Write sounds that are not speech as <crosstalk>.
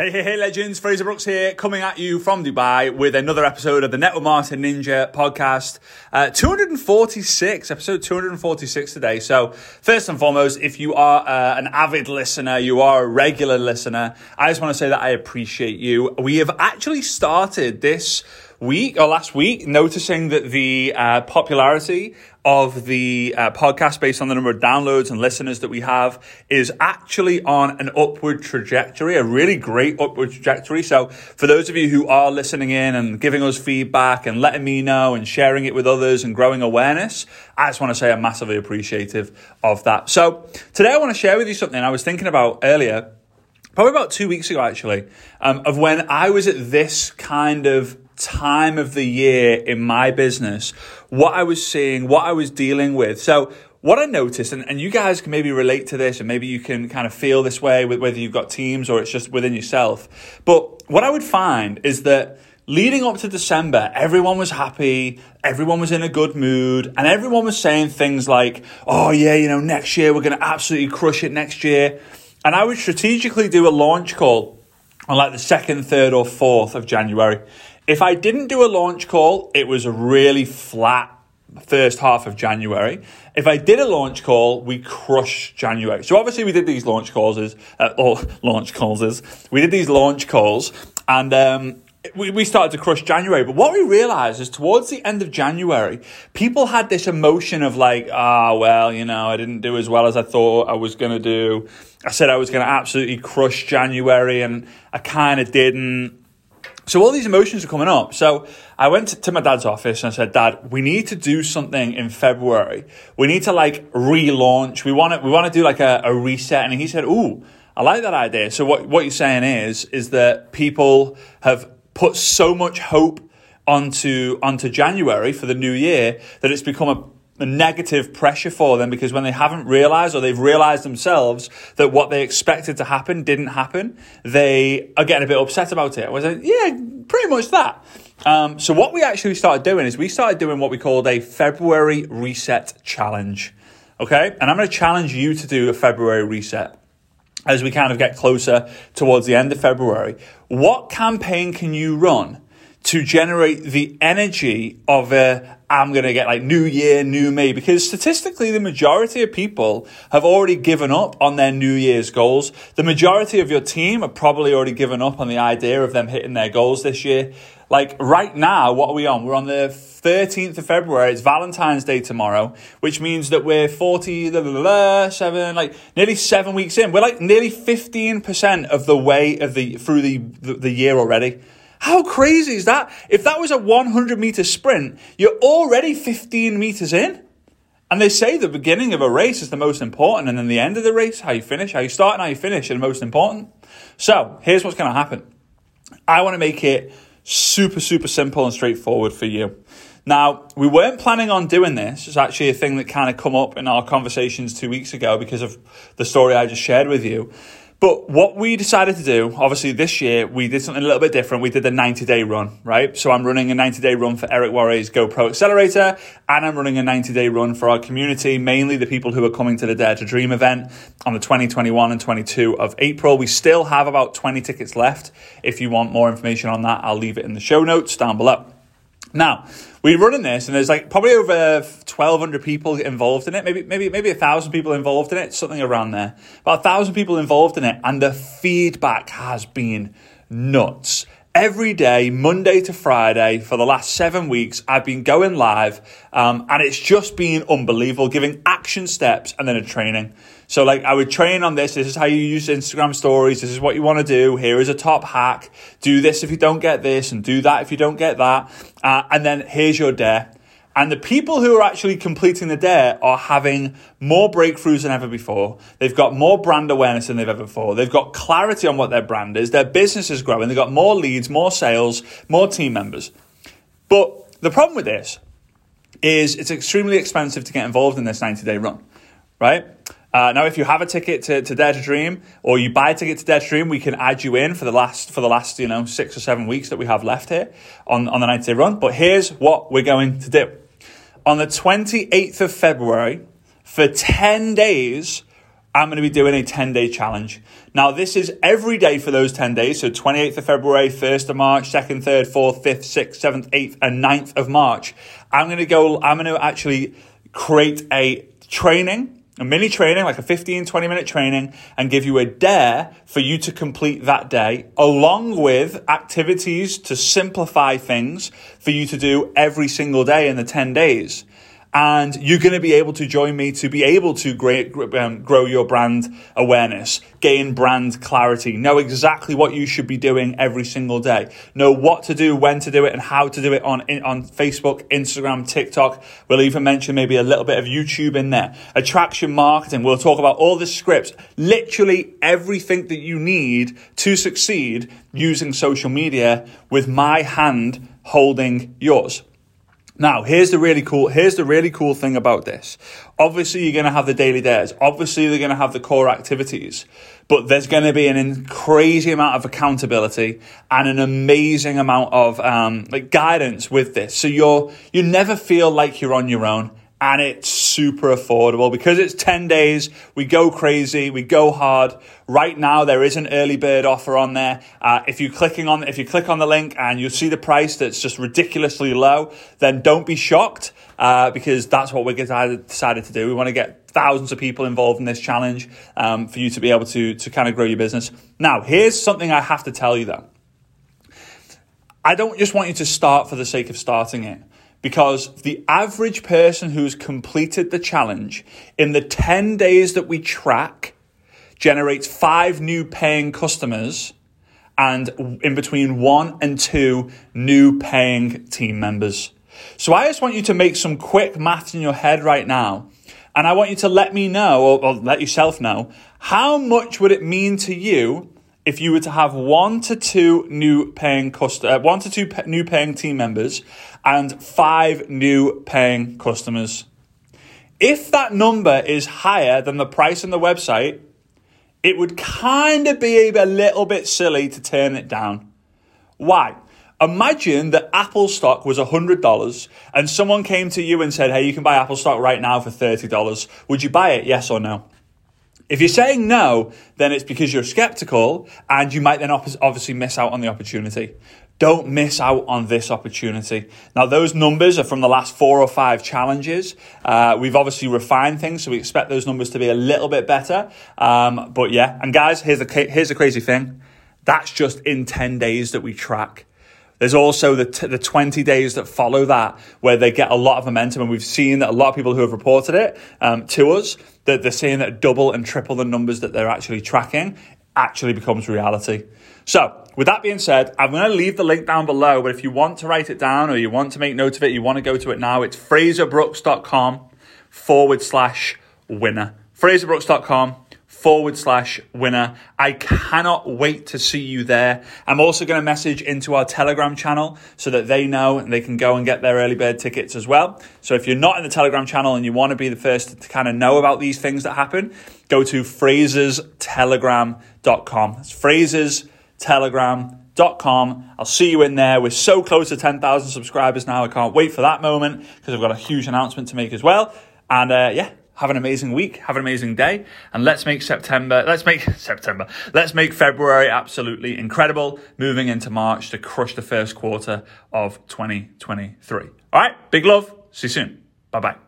Hey, hey, hey, legends. Fraser Brooks here, coming at you from Dubai with another episode of the Network Marketing Ninja podcast. Uh, 246, episode 246 today. So, first and foremost, if you are uh, an avid listener, you are a regular listener, I just want to say that I appreciate you. We have actually started this week or last week noticing that the uh, popularity of the uh, podcast based on the number of downloads and listeners that we have is actually on an upward trajectory, a really great upward trajectory. So for those of you who are listening in and giving us feedback and letting me know and sharing it with others and growing awareness, I just want to say I'm massively appreciative of that. So today I want to share with you something I was thinking about earlier probably about two weeks ago actually, um, of when I was at this kind of time of the year in my business, what I was seeing, what I was dealing with. So, what I noticed, and, and you guys can maybe relate to this, and maybe you can kind of feel this way with whether you've got teams or it's just within yourself. But what I would find is that leading up to December, everyone was happy, everyone was in a good mood, and everyone was saying things like, oh, yeah, you know, next year we're going to absolutely crush it next year. And I would strategically do a launch call on like the second, third, or fourth of January. If I didn't do a launch call, it was a really flat first half of January. If I did a launch call, we crushed January. So obviously we did these launch calls, uh, or <laughs> launch calls, we did these launch calls, and um, we, we started to crush January. But what we realized is towards the end of January, people had this emotion of like, ah, oh, well, you know, I didn't do as well as I thought I was going to do. I said I was going to absolutely crush January, and I kind of didn't. So all these emotions are coming up. So I went to my dad's office and I said, Dad, we need to do something in February. We need to like relaunch. We want to, we want to do like a, a reset. And he said, Ooh, I like that idea. So what, what you're saying is, is that people have put so much hope onto, onto January for the new year that it's become a a negative pressure for them because when they haven't realized or they've realized themselves that what they expected to happen didn't happen, they are getting a bit upset about it. I was like, yeah, pretty much that. Um, so what we actually started doing is we started doing what we called a February reset challenge. Okay. And I'm going to challenge you to do a February reset as we kind of get closer towards the end of February. What campaign can you run to generate the energy of a I'm going to get like new year, new me, because statistically, the majority of people have already given up on their new year's goals. The majority of your team have probably already given up on the idea of them hitting their goals this year. Like right now, what are we on? We're on the 13th of February. It's Valentine's Day tomorrow, which means that we're 40, blah, blah, blah, seven, like nearly seven weeks in. We're like nearly 15% of the way of the, through the, the, the year already. How crazy is that? If that was a 100 meter sprint, you're already 15 meters in. And they say the beginning of a race is the most important, and then the end of the race, how you finish, how you start and how you finish, are the most important. So here's what's going to happen. I want to make it super, super simple and straightforward for you. Now, we weren't planning on doing this. It's actually a thing that kind of come up in our conversations two weeks ago because of the story I just shared with you. But what we decided to do, obviously this year, we did something a little bit different. We did a 90 day run, right? So I'm running a 90 day run for Eric Worre's GoPro Accelerator, and I'm running a 90 day run for our community, mainly the people who are coming to the Dare to Dream event on the 2021 and 22 of April. We still have about 20 tickets left. If you want more information on that, I'll leave it in the show notes down below. Now, we're running this, and there's like probably over 1,200 people involved in it, maybe maybe maybe a thousand people involved in it, something around there. About a thousand people involved in it, and the feedback has been nuts. Every day, Monday to Friday, for the last seven weeks, I've been going live, um, and it's just been unbelievable, giving action steps and then a training. So like I would train on this. This is how you use Instagram stories. This is what you want to do. Here is a top hack. Do this if you don't get this and do that if you don't get that. Uh, and then here's your dare. And the people who are actually completing the dare are having more breakthroughs than ever before. They've got more brand awareness than they've ever before. They've got clarity on what their brand is. Their business is growing. They've got more leads, more sales, more team members. But the problem with this is it's extremely expensive to get involved in this 90 day run, right? Uh, now, if you have a ticket to, to Dare to Dream, or you buy a ticket to Dare to Dream, we can add you in for the last for the last you know six or seven weeks that we have left here on on the 90 day run. But here's what we're going to do: on the 28th of February, for 10 days, I'm going to be doing a 10 day challenge. Now, this is every day for those 10 days. So 28th of February, 1st of March, 2nd, 3rd, 4th, 5th, 6th, 7th, 8th, and 9th of March. I'm going to go, I'm going to actually create a training a mini training, like a 15, 20 minute training, and give you a dare for you to complete that day, along with activities to simplify things for you to do every single day in the 10 days and you're going to be able to join me to be able to um, grow your brand awareness, gain brand clarity, know exactly what you should be doing every single day, know what to do, when to do it, and how to do it on on Facebook, Instagram, TikTok. We'll even mention maybe a little bit of YouTube in there. Attraction marketing. We'll talk about all the scripts, literally everything that you need to succeed using social media with my hand holding yours. Now, here's the really cool, here's the really cool thing about this. Obviously, you're going to have the daily dares. Obviously, they're going to have the core activities, but there's going to be an crazy amount of accountability and an amazing amount of, um, like guidance with this. So you're, you never feel like you're on your own and it's super affordable because it's 10 days. We go crazy, we go hard. Right now, there is an early bird offer on there. Uh, if you clicking on, if you click on the link and you see the price that's just ridiculously low, then don't be shocked uh, because that's what we decided, decided to do. We want to get thousands of people involved in this challenge um, for you to be able to to kind of grow your business. Now, here's something I have to tell you though. I don't just want you to start for the sake of starting it because the average person who's completed the challenge in the 10 days that we track generates five new paying customers and in between one and two new paying team members. So I just want you to make some quick maths in your head right now. And I want you to let me know, or, or let yourself know, how much would it mean to you if you were to have one to two new paying cust- uh, one to two new paying team members and five new paying customers. If that number is higher than the price on the website, it would kind of be a little bit silly to turn it down. Why? Imagine that Apple stock was $100 and someone came to you and said, Hey, you can buy Apple stock right now for $30. Would you buy it? Yes or no? If you're saying no, then it's because you're skeptical and you might then obviously miss out on the opportunity. Don't miss out on this opportunity. Now, those numbers are from the last four or five challenges. Uh, we've obviously refined things, so we expect those numbers to be a little bit better. Um, but yeah, and guys, here's the, here's the crazy thing. That's just in 10 days that we track. There's also the, t- the 20 days that follow that where they get a lot of momentum. And we've seen that a lot of people who have reported it um, to us, that they're seeing that double and triple the numbers that they're actually tracking actually becomes reality. So, with that being said, I'm going to leave the link down below, but if you want to write it down or you want to make note of it, you want to go to it now, it's fraserbrooks.com forward slash winner. fraserbrooks.com forward slash winner. I cannot wait to see you there. I'm also going to message into our Telegram channel so that they know and they can go and get their early bird tickets as well. So if you're not in the Telegram channel and you want to be the first to kind of know about these things that happen, go to fraserstelegram.com. It's fraserstelegram.com. I'll see you in there. We're so close to 10,000 subscribers now. I can't wait for that moment because I've got a huge announcement to make as well. And uh, yeah, have an amazing week, have an amazing day, and let's make September, let's make <laughs> September, let's make February absolutely incredible, moving into March to crush the first quarter of 2023. All right, big love, see you soon. Bye bye.